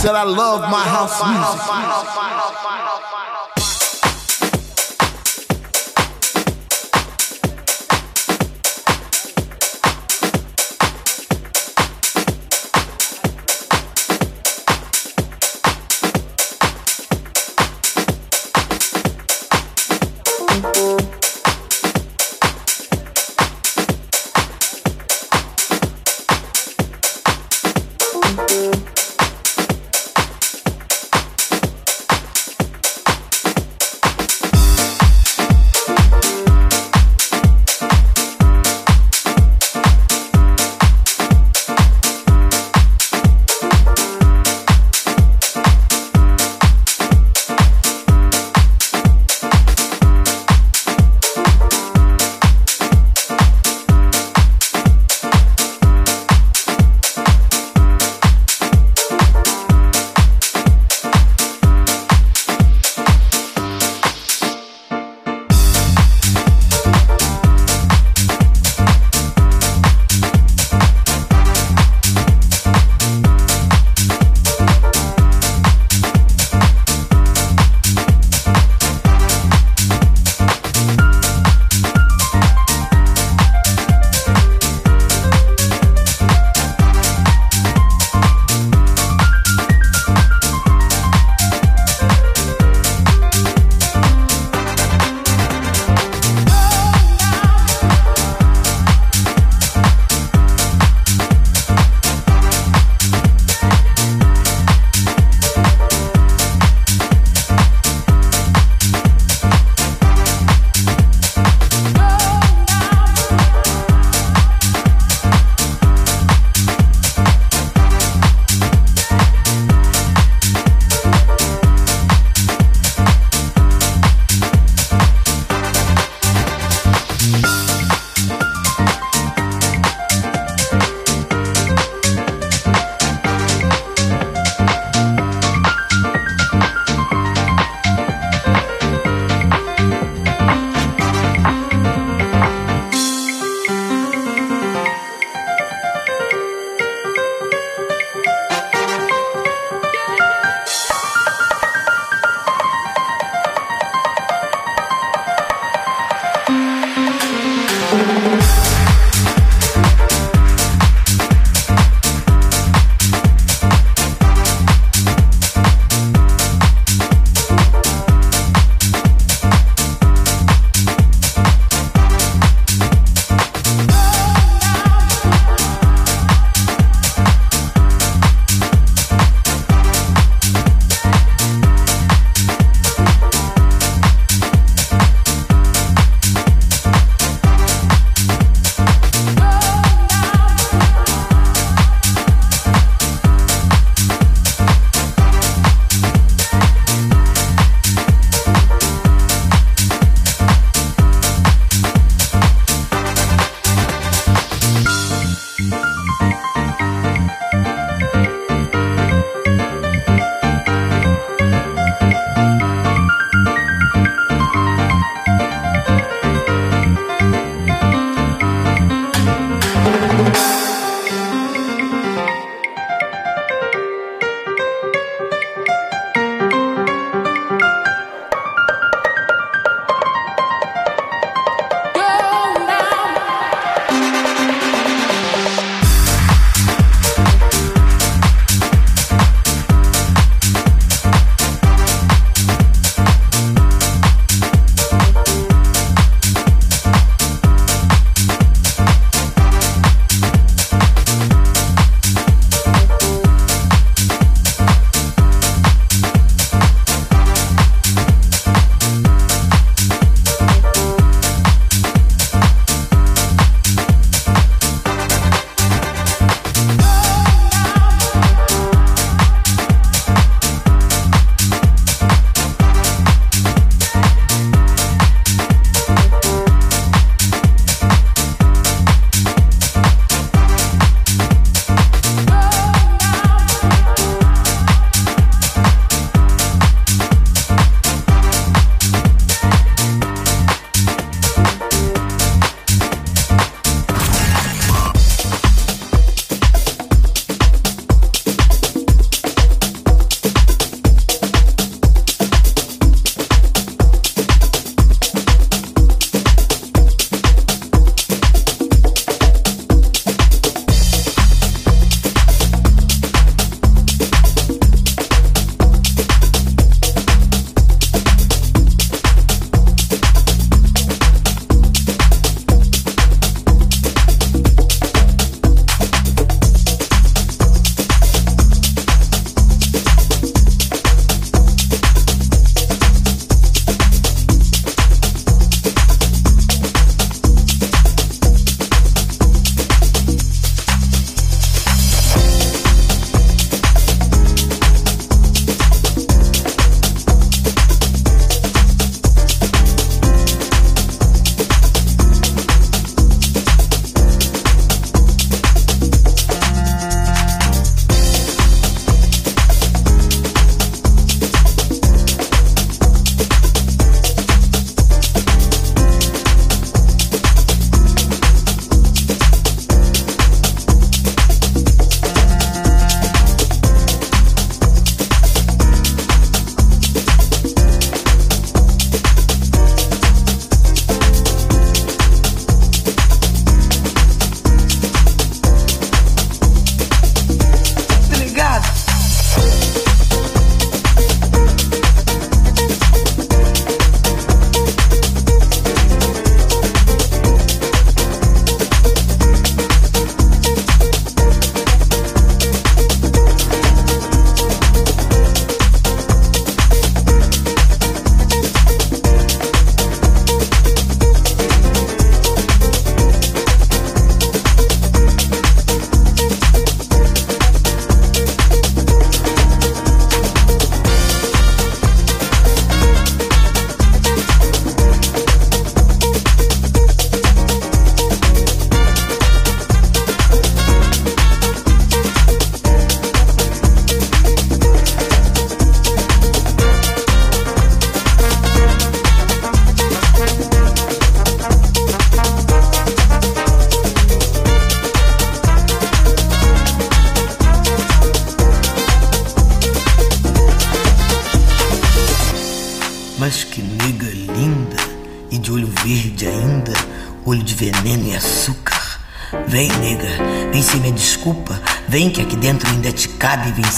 Said I love my house music.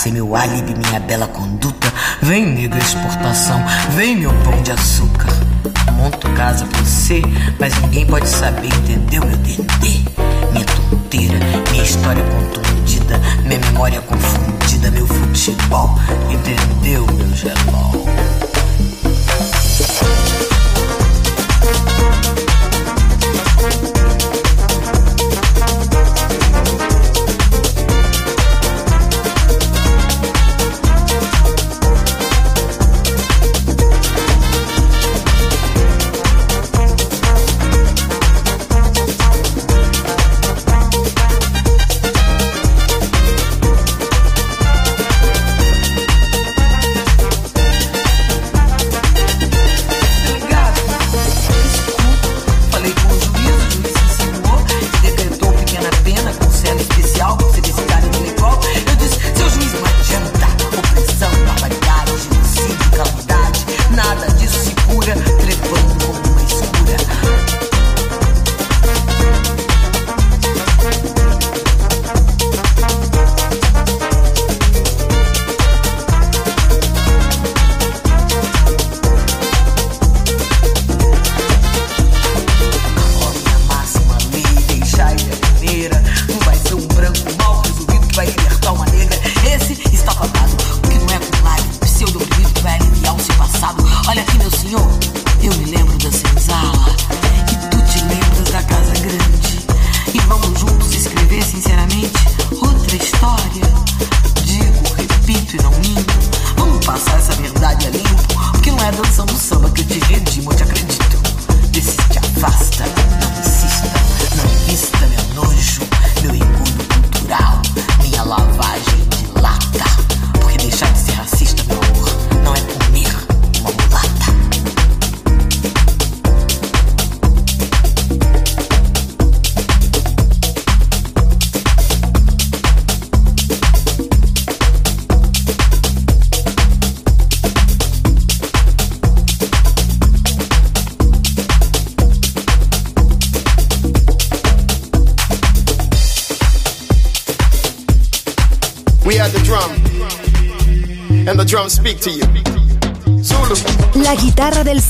Ser meu álibi, minha bela conduta. Vem, nega, exportação. Vem, meu pão de açúcar. Monto casa pra você, mas ninguém pode saber, entendeu,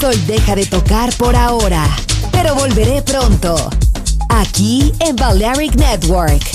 sol deja de tocar por ahora, pero volveré pronto. Aquí en Balearic Network.